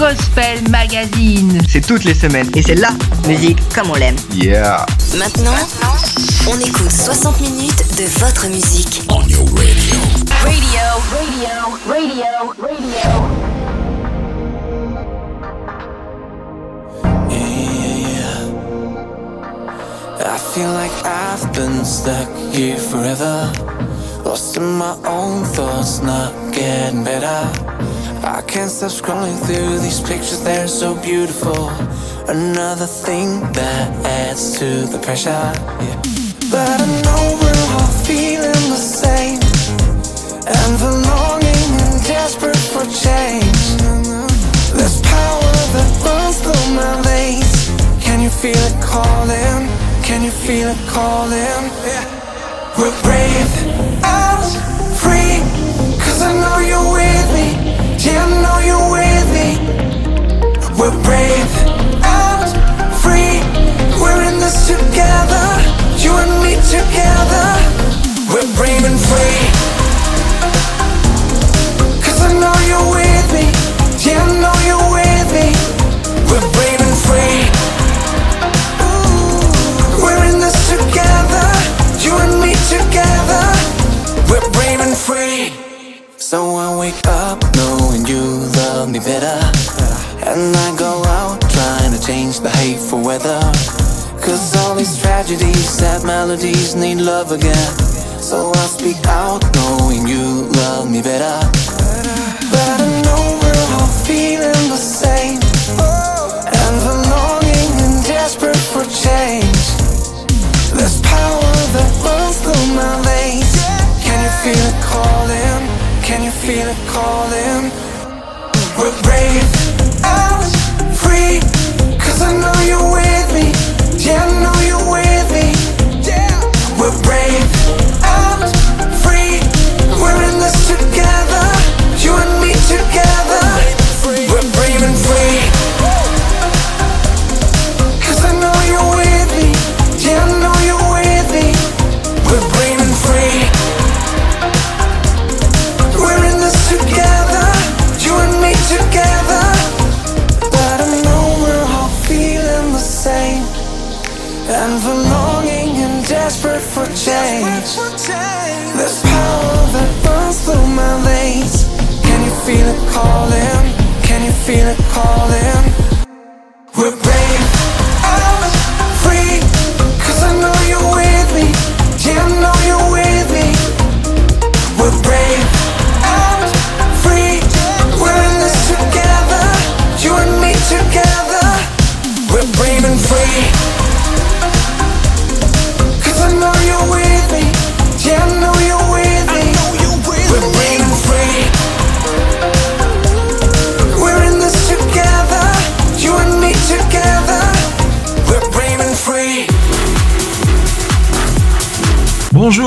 Gospel Magazine. C'est toutes les semaines et c'est la musique comme on l'aime. Yeah. Maintenant, on écoute 60 minutes de votre musique. On your radio. Radio, radio, radio, radio. I feel like I've been stuck here forever. Lost in my own thoughts, not getting better. I can't stop scrolling through these pictures, they're so beautiful. Another thing that adds to the pressure. Yeah. But I know we're all feeling the same. And the longing and desperate for change. There's power that runs through my veins. Can you feel it calling? Can you feel it calling? Yeah. We're brave know you're with me. Yeah, I know you're with me. We're brave and free. We're in this together. You and me together. We're brave and free. Wake up knowing you love me better. And I go out trying to change the hateful weather. Cause all these tragedies, sad melodies need love again. So I speak out knowing you love me better. kept calling. falling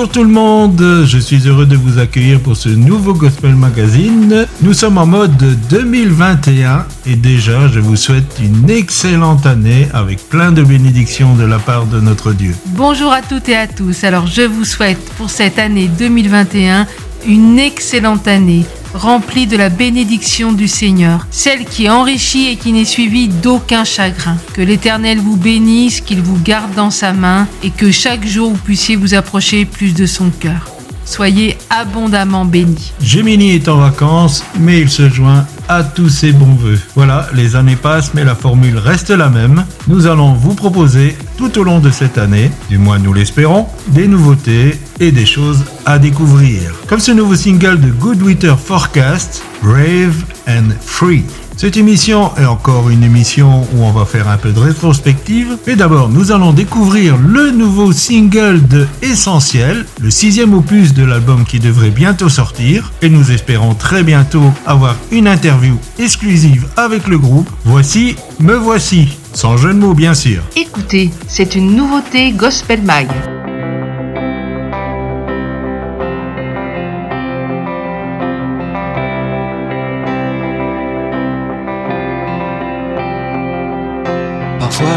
Bonjour tout le monde, je suis heureux de vous accueillir pour ce nouveau Gospel Magazine. Nous sommes en mode 2021 et déjà je vous souhaite une excellente année avec plein de bénédictions de la part de notre Dieu. Bonjour à toutes et à tous. Alors je vous souhaite pour cette année 2021 une excellente année remplie de la bénédiction du Seigneur, celle qui est enrichie et qui n'est suivie d'aucun chagrin. Que l'Éternel vous bénisse, qu'il vous garde dans sa main et que chaque jour vous puissiez vous approcher plus de son cœur. Soyez abondamment bénis. Gemini est en vacances, mais il se joint à tous ses bons voeux. Voilà, les années passent, mais la formule reste la même. Nous allons vous proposer tout au long de cette année, du moins nous l'espérons, des nouveautés et des choses à découvrir. Comme ce nouveau single de Goodwitter Forecast, Brave and Free. Cette émission est encore une émission où on va faire un peu de rétrospective. Mais d'abord, nous allons découvrir le nouveau single de Essentiel, le sixième opus de l'album qui devrait bientôt sortir. Et nous espérons très bientôt avoir une interview exclusive avec le groupe. Voici Me Voici, sans jeu de mots bien sûr. Écoutez, c'est une nouveauté Gospel Mag.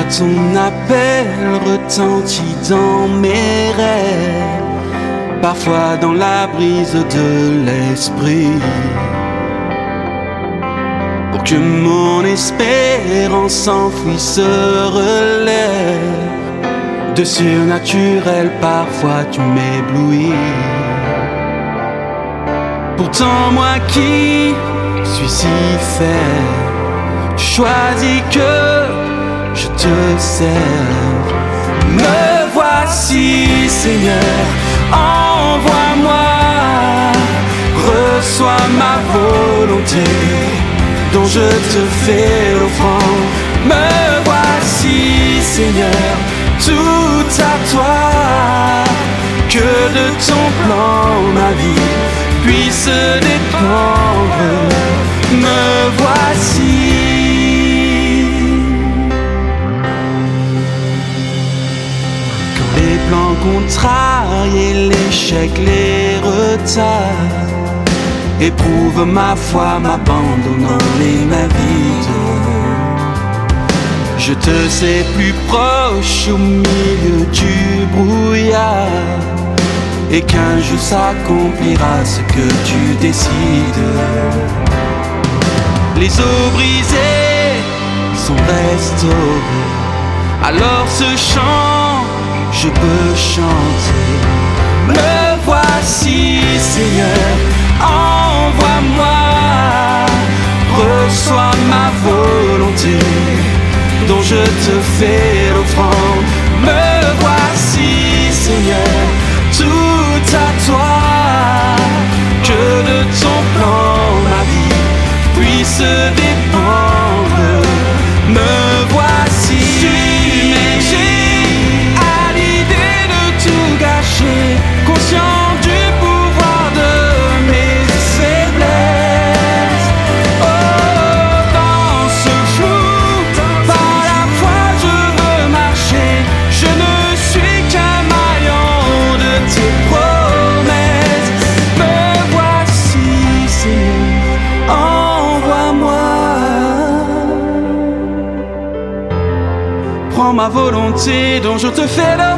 Ton appel retentit dans mes rêves, parfois dans la brise de l'esprit. pour que mon espérance s'enfuit se relève. De surnaturel, parfois tu m'éblouis. Pourtant, moi qui suis si faible, choisis que je te serve. Me voici, Seigneur, envoie-moi, reçois ma volonté, dont je te fais l'offrande. Me voici, Seigneur, tout à toi, que de ton plan ma vie puisse dépendre. Me voici. Plans contrariés, l'échec, les retards. Éprouve ma foi, m'abandonnant les navires Je te sais plus proche au milieu du brouillard. Et qu'un jour s'accomplira ce que tu décides. Les eaux brisées sont restaurées. Alors ce chant je peux chanter. Me voici, Seigneur, envoie-moi, reçois ma volonté, dont je te fais l'offrande. Me voici, Seigneur, tout à toi, que de ton plan ma vie puisse dépendre. Me volonté dont je te fais l'offrande.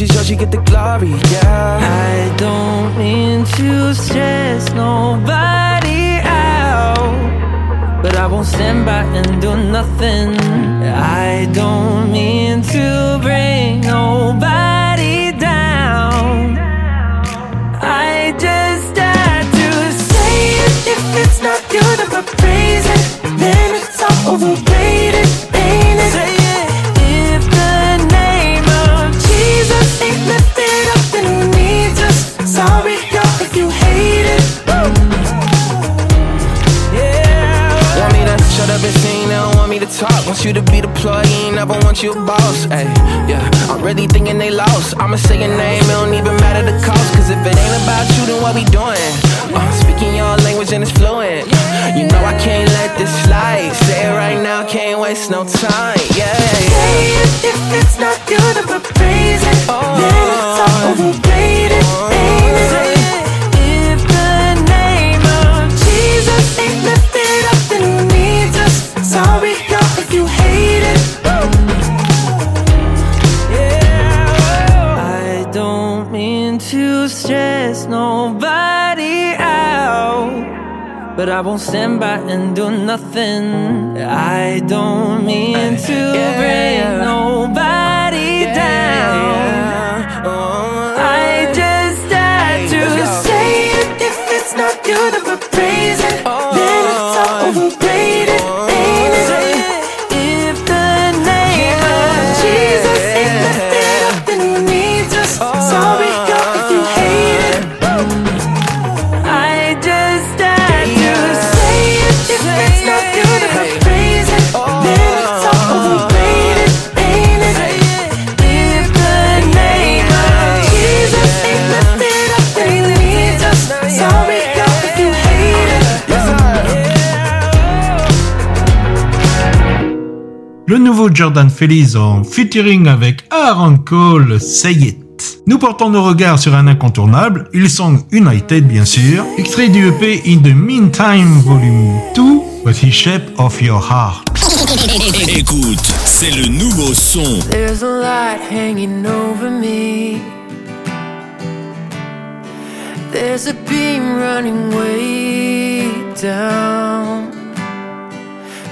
Of yours, you get the glory, yeah. I don't mean to stress nobody out, but I won't stand by and do nothing. I don't mean to bring nobody they don't want me to talk. Want you to be the plug, ain't never want you a boss. Ay, yeah, I'm really thinking they lost. I'ma say your name, it don't even matter the cost. Cause if it ain't about you, then what we doing? Uh, speaking your language and it's fluent. You know I can't let this slide. Say it right now, can't waste no time. Yeah, Say it if it's not good, but praise it. Then it's all overrated, ain't it? But I won't stand by and do nothing. I don't mean to yeah. bring nobody yeah. down. Oh, I just had to say it if it's not you that we're praising. Oh, then it's all overrated. Oh. Nouveau Jordan Feliz en featuring avec Aaron Cole, Say It. Nous portons nos regards sur un incontournable, Hillsong United bien sûr, extrait du EP In the Meantime Volume 2, voici Shape of Your Heart. Écoute, c'est le nouveau son. There's a light hanging over me. There's a beam running way down,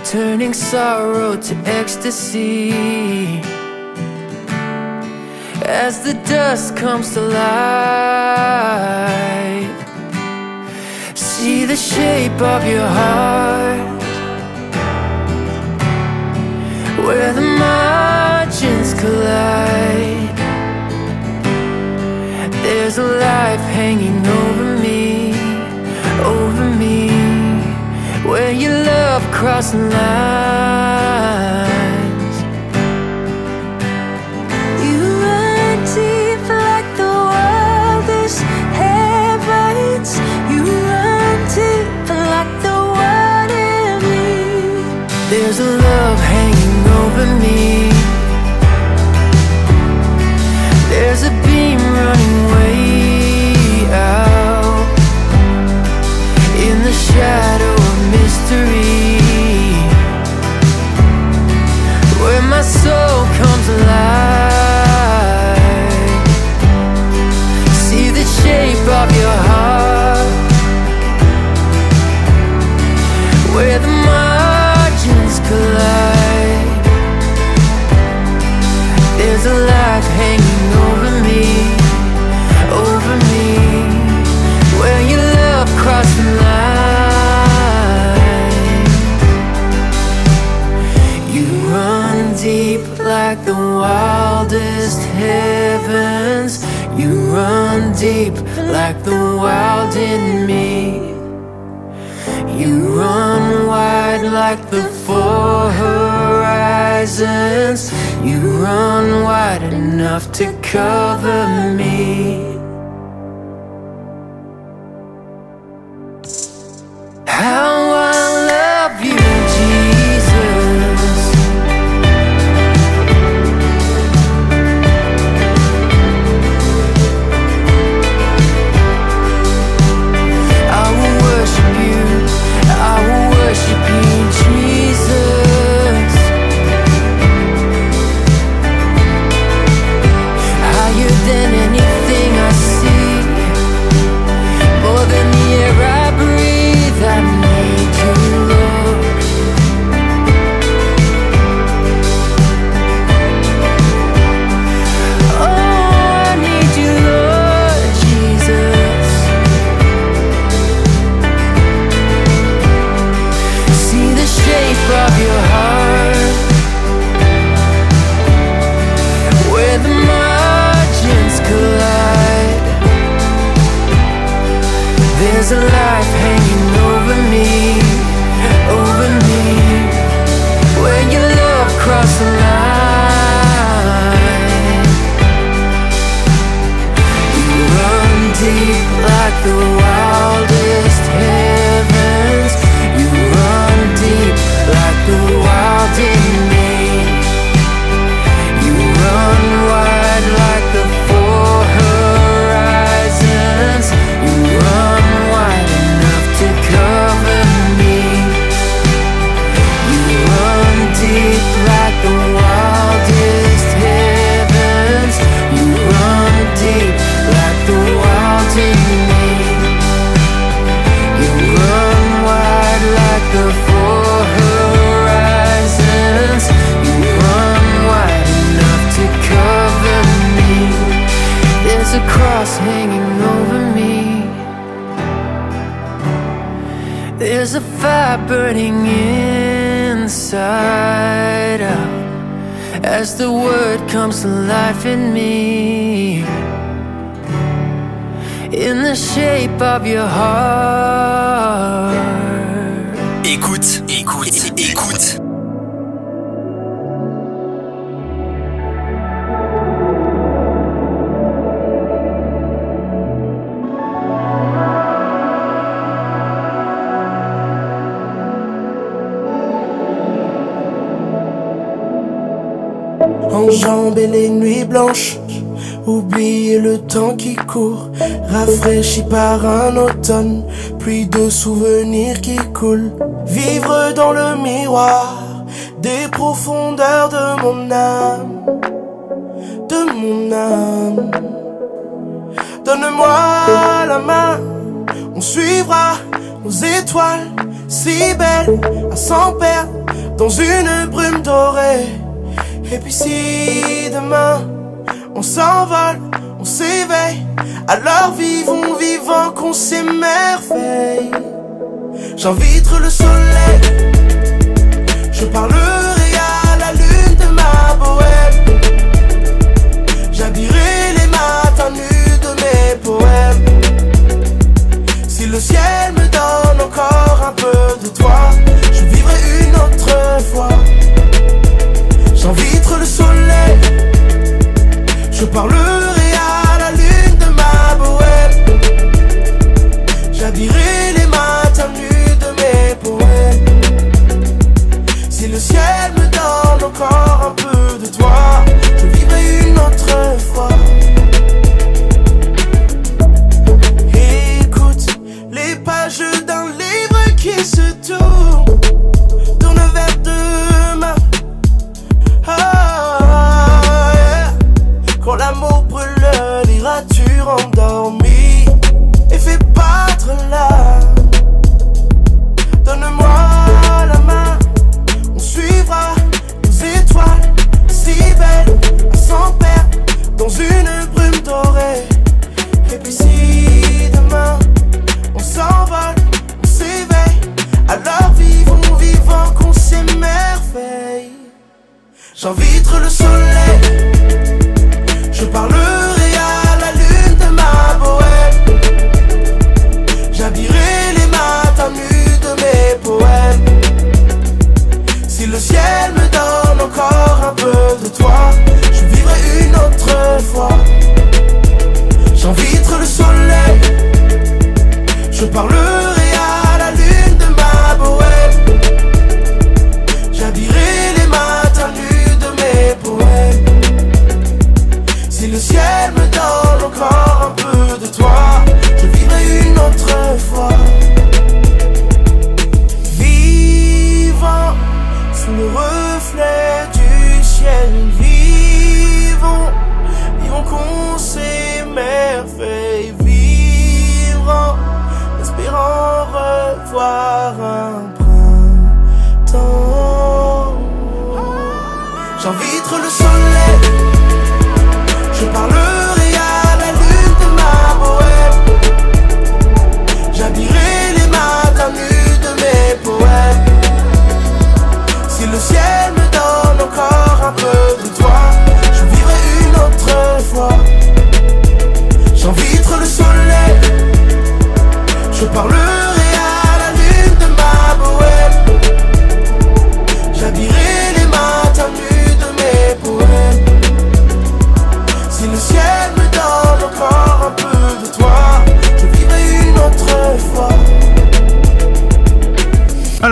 turning sorrow to ecstasy. As the dust comes to light, see the shape of your heart. where the margins collide. There's a life hanging over me, me, where your love crossed the line. Like the four horizons. You run wide enough to cover me. How As the word comes to life in me In the shape of your heart enjamber les nuits blanches. Oublier le temps qui court, rafraîchi par un automne, pluie de souvenirs qui coulent. Vivre dans le miroir des profondeurs de mon âme, de mon âme. Donne-moi la main, on suivra nos étoiles si belles à s'en perdre dans une brume dorée. Et puis si demain on s'envole, on s'éveille, alors vivons, vivant qu'on s'émerveille. J'invite le soleil, je parlerai à la lune de ma bohème. J'habillerai les matins nus de mes poèmes. Si le ciel me donne encore un peu de toi, je vivrai une autre fois. Le soleil, je parlerai à la lune de ma bohème. J'habillerai les matins nus de mes poèmes. Si le ciel me donne encore un peu de toi, je vivrai une autre fois.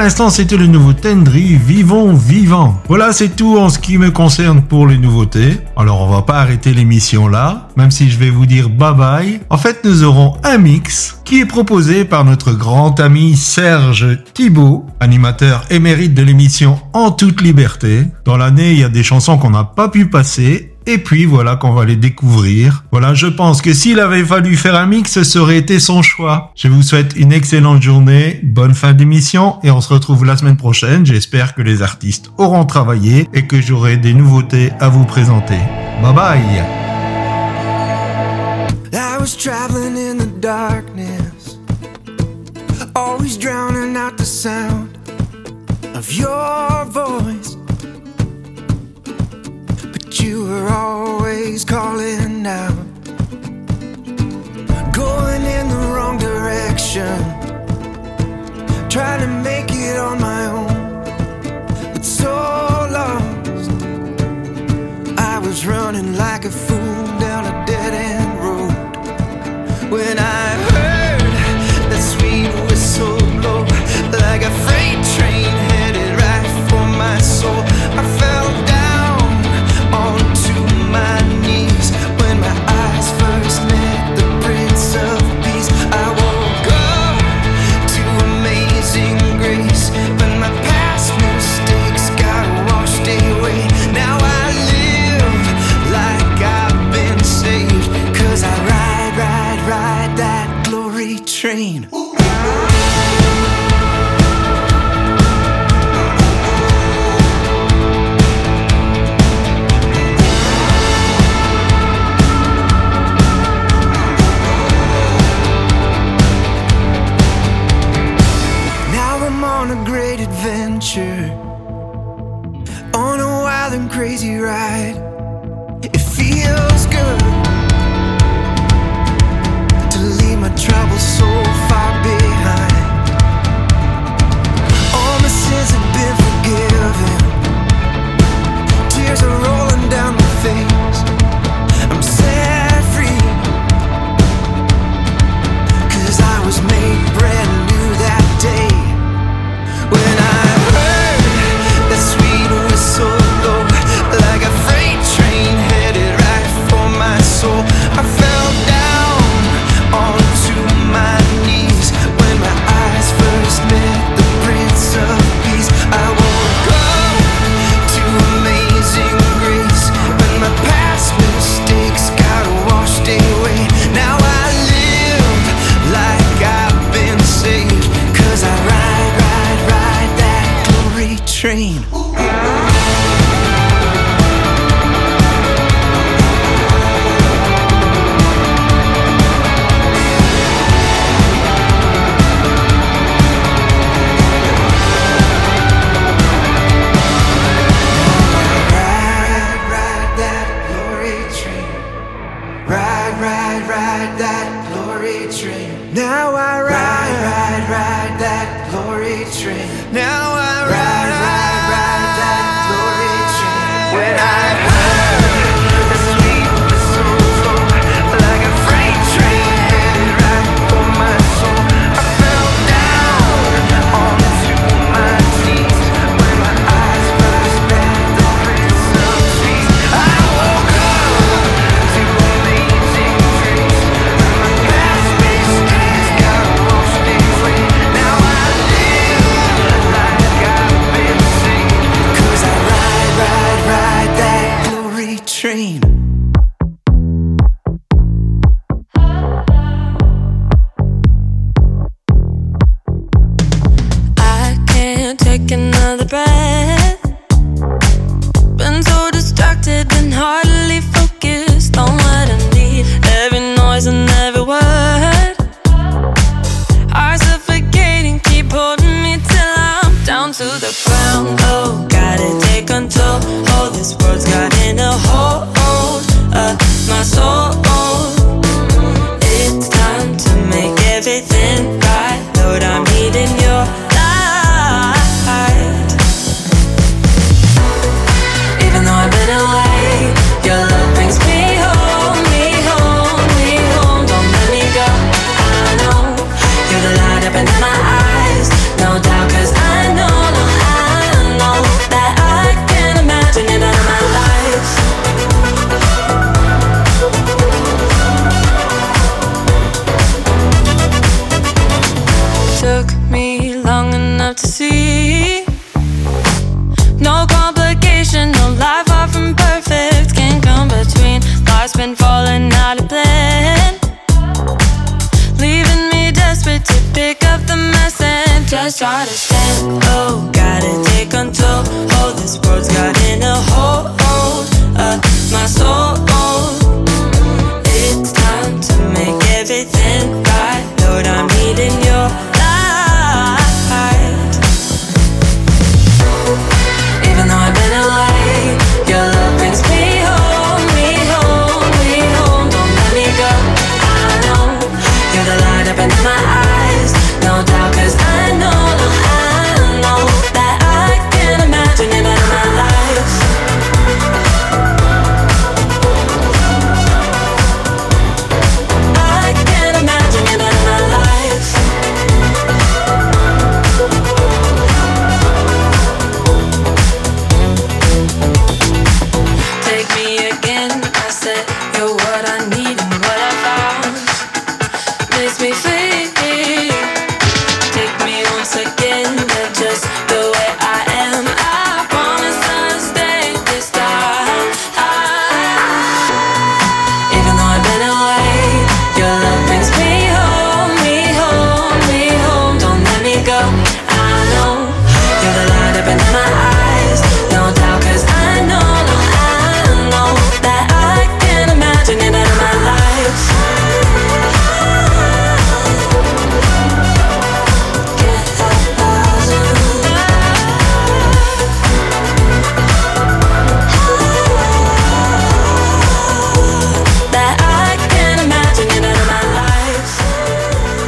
L'instant, c'était le nouveau Tendry Vivons Vivant. Voilà, c'est tout en ce qui me concerne pour les nouveautés. Alors, on va pas arrêter l'émission là, même si je vais vous dire bye bye. En fait, nous aurons un mix qui est proposé par notre grand ami Serge Thibault, animateur émérite de l'émission En toute liberté. Dans l'année, il y a des chansons qu'on n'a pas pu passer et puis voilà qu'on va les découvrir. Voilà, je pense que s'il avait fallu faire un mix, ce aurait été son choix. Je vous souhaite une excellente journée, bonne fin d'émission et on se retrouve la semaine prochaine. J'espère que les artistes auront travaillé et que j'aurai des nouveautés à vous présenter. Bye bye. You were always calling out, going in the wrong direction, trying to make it on my own, but so lost. I was running like a fool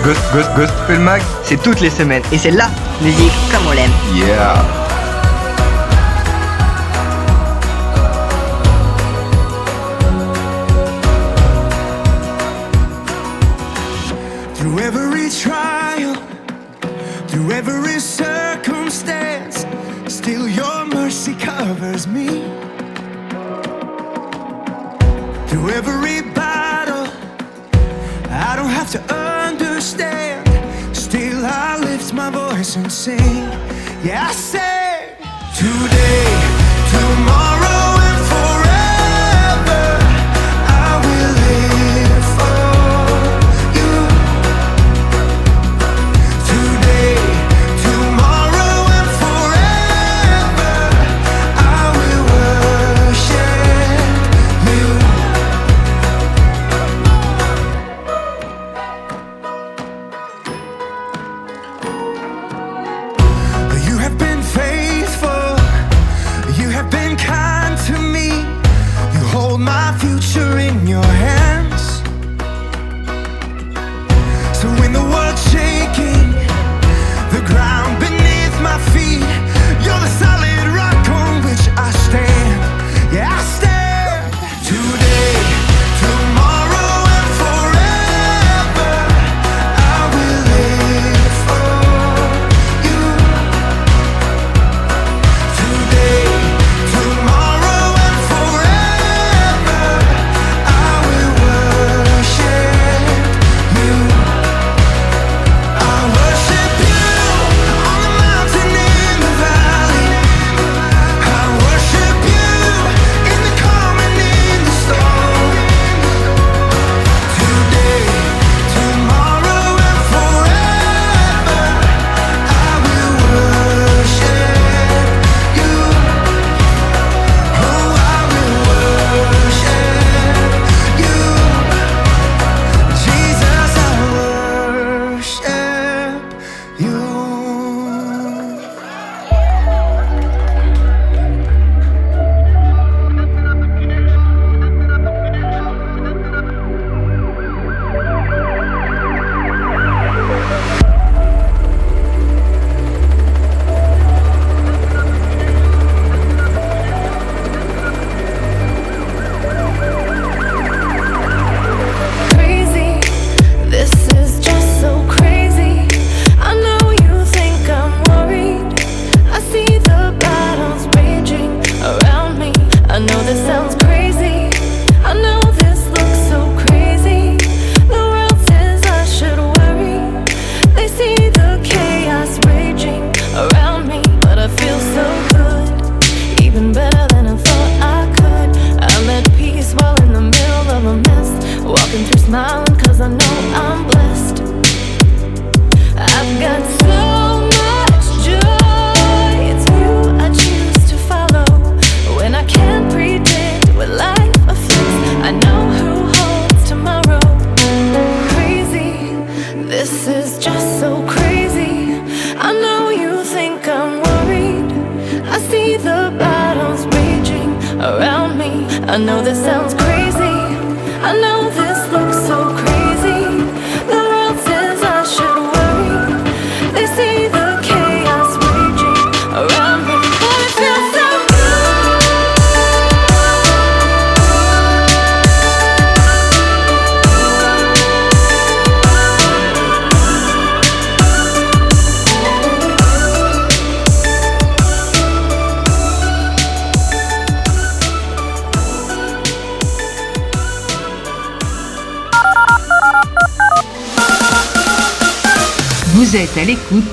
Ghost, Ghost, ghost Gospel Mag, c'est toutes les semaines et c'est la musique comme on l'aime. Yeah. Through every trial, through every circumstance, still your mercy covers me. Through every and say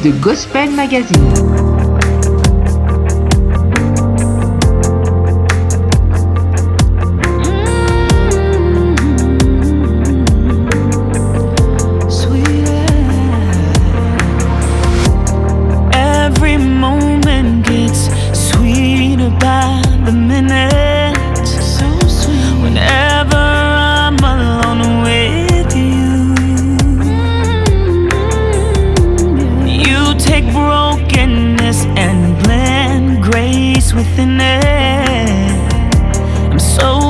de Gospel Magazine. take brokenness and blend grace within it. I'm so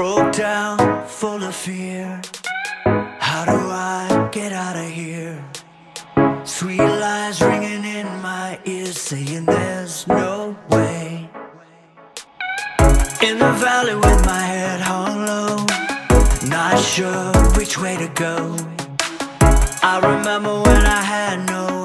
broke down, full of fear. How do I get out of here? Sweet lies ringing in my ears, saying there's no way. In the valley with my head hung low, not sure which way to go. I remember when I had no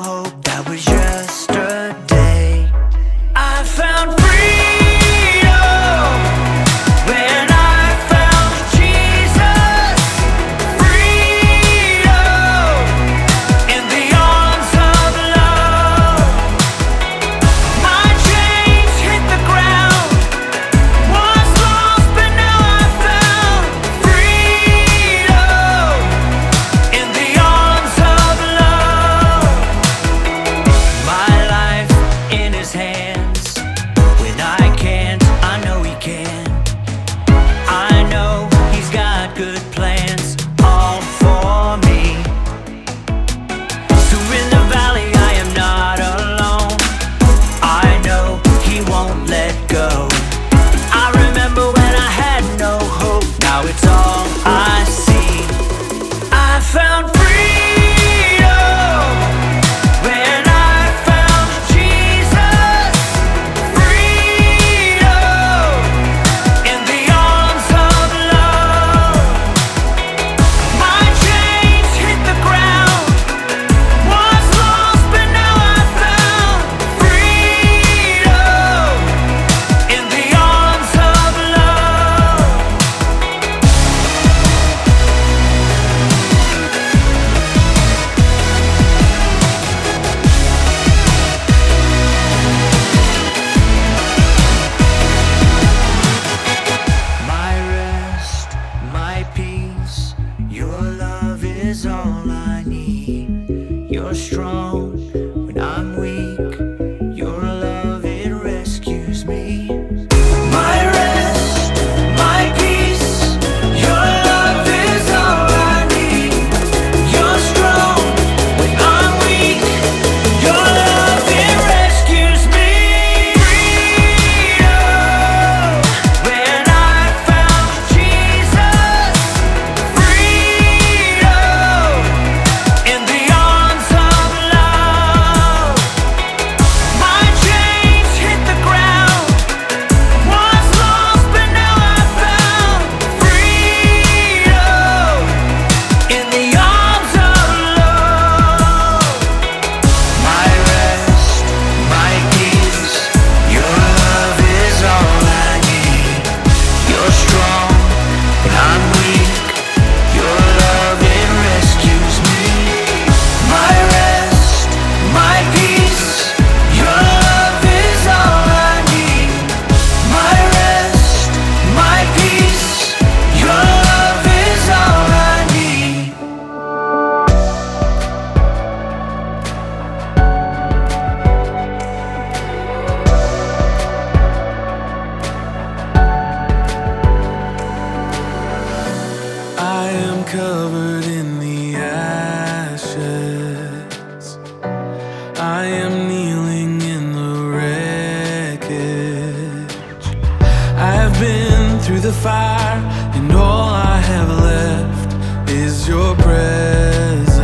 Been through the fire, and all I have left is your presence.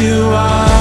You are.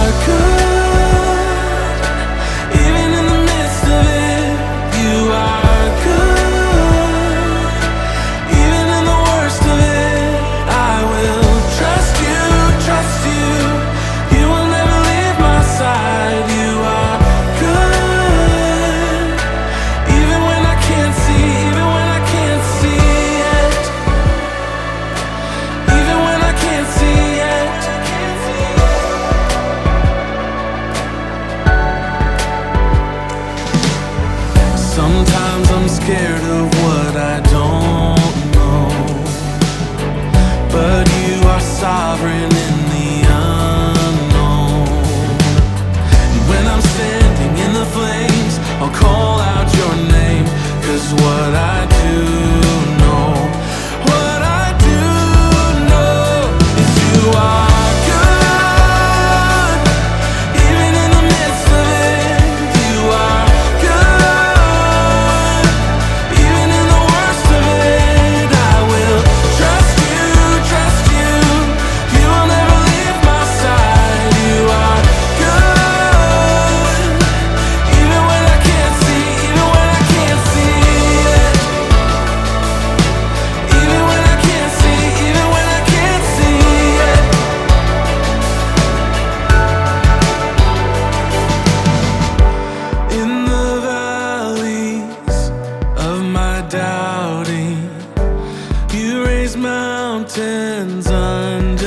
mountains under.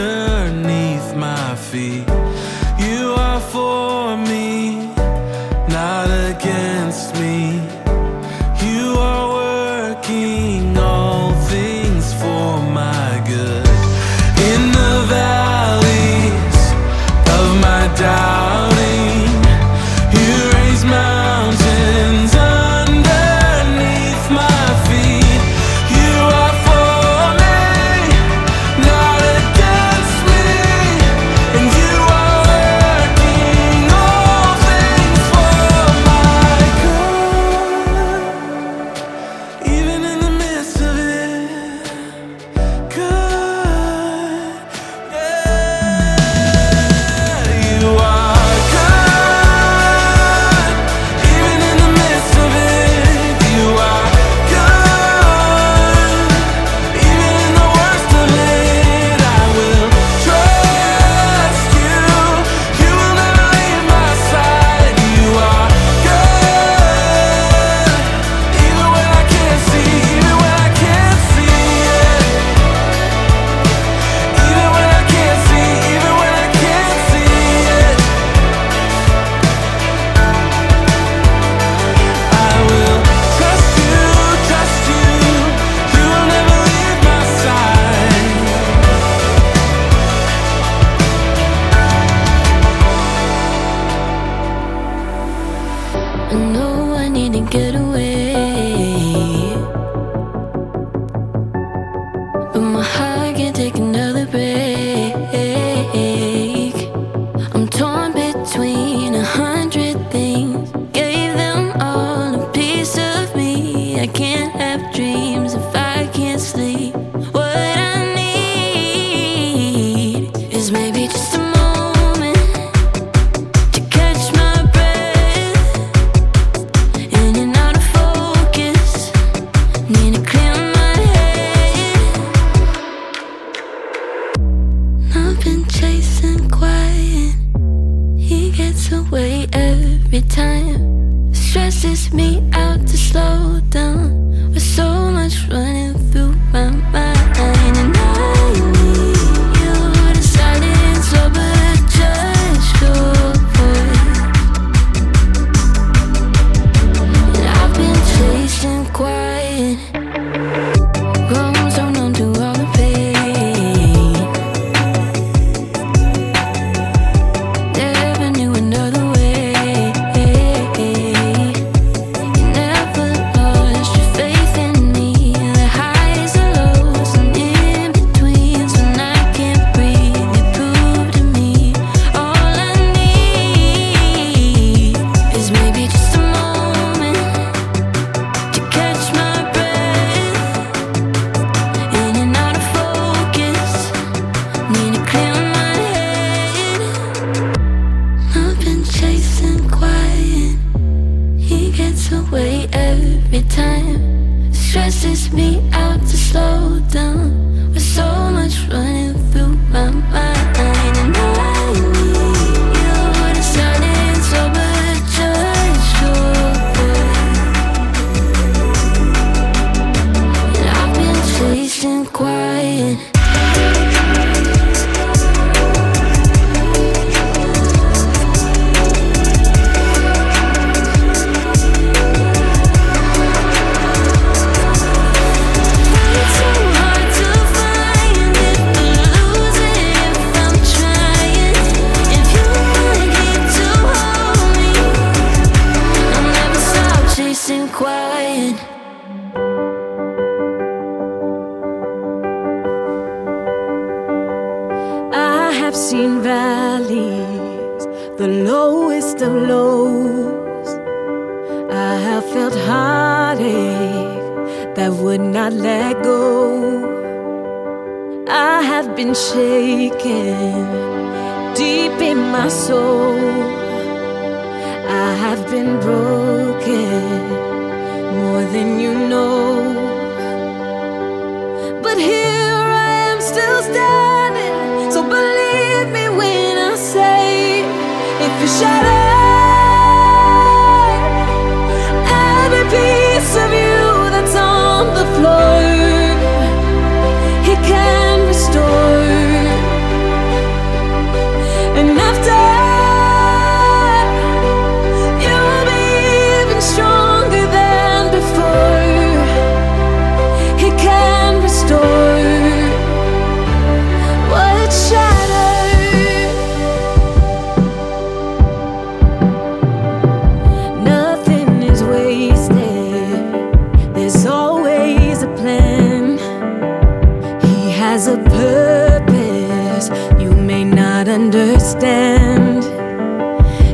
a purpose you may not understand.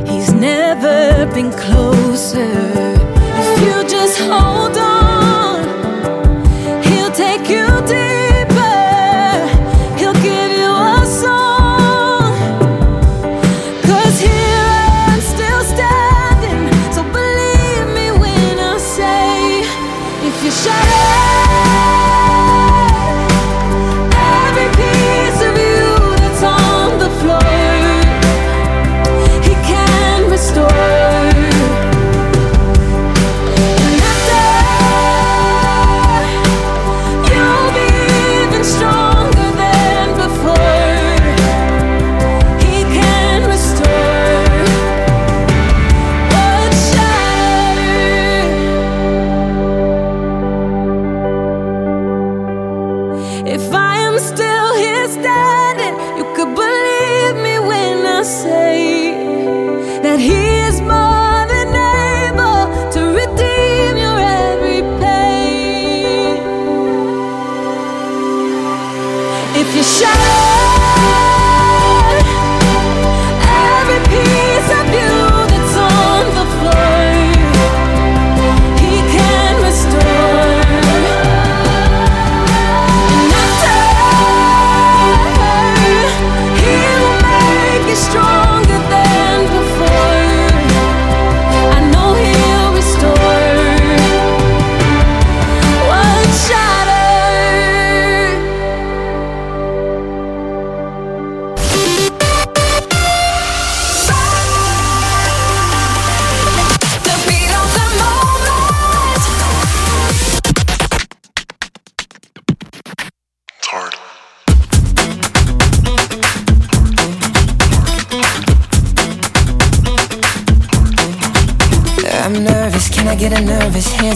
He's never been close.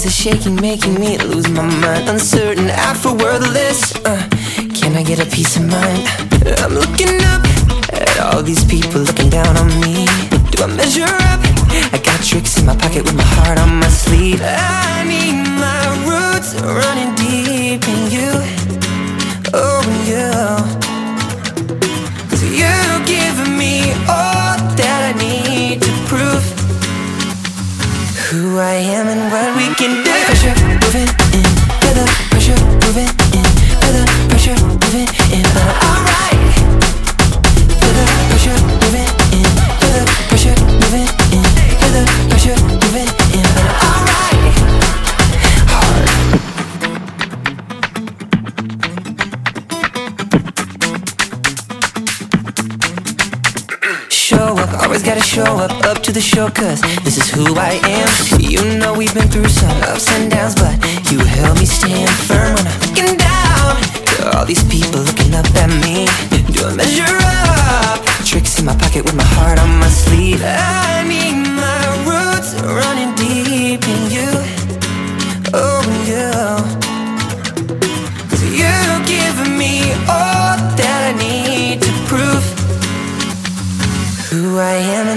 are shaking, making me lose my mind. Uncertain, after worthless. Uh, can I get a peace of mind? I'm looking up at all these people looking down on me. Do I measure up? I got tricks in my pocket with my heart on my sleeve. I need my roots running deep. I am and what we can do. up to the shore cause this is who I am. You know we've been through some ups and downs But you help me stand firm when I'm looking down. To all these people looking up at me. Do I measure up? Tricks in my pocket with my heart on my sleeve. I need my roots running deep in you. Oh, you. Cause you give me all that I need to prove Who I am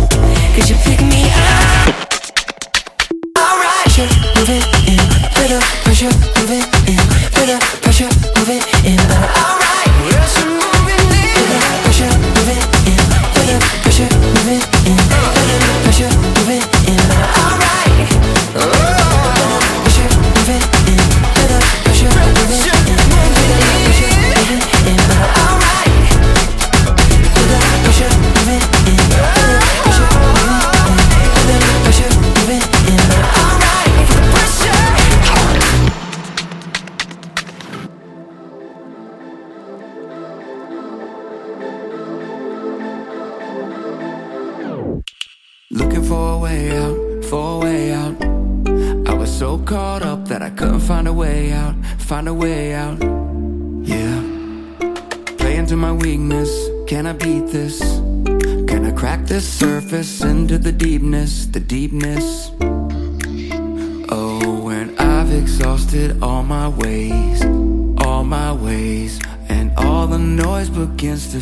'Cause you pick me up? Alright, pressure moving in, pressure moving in, little pressure moving in, but alright. this? Can I crack this surface into the deepness, the deepness? Oh, when I've exhausted all my ways, all my ways, and all the noise begins to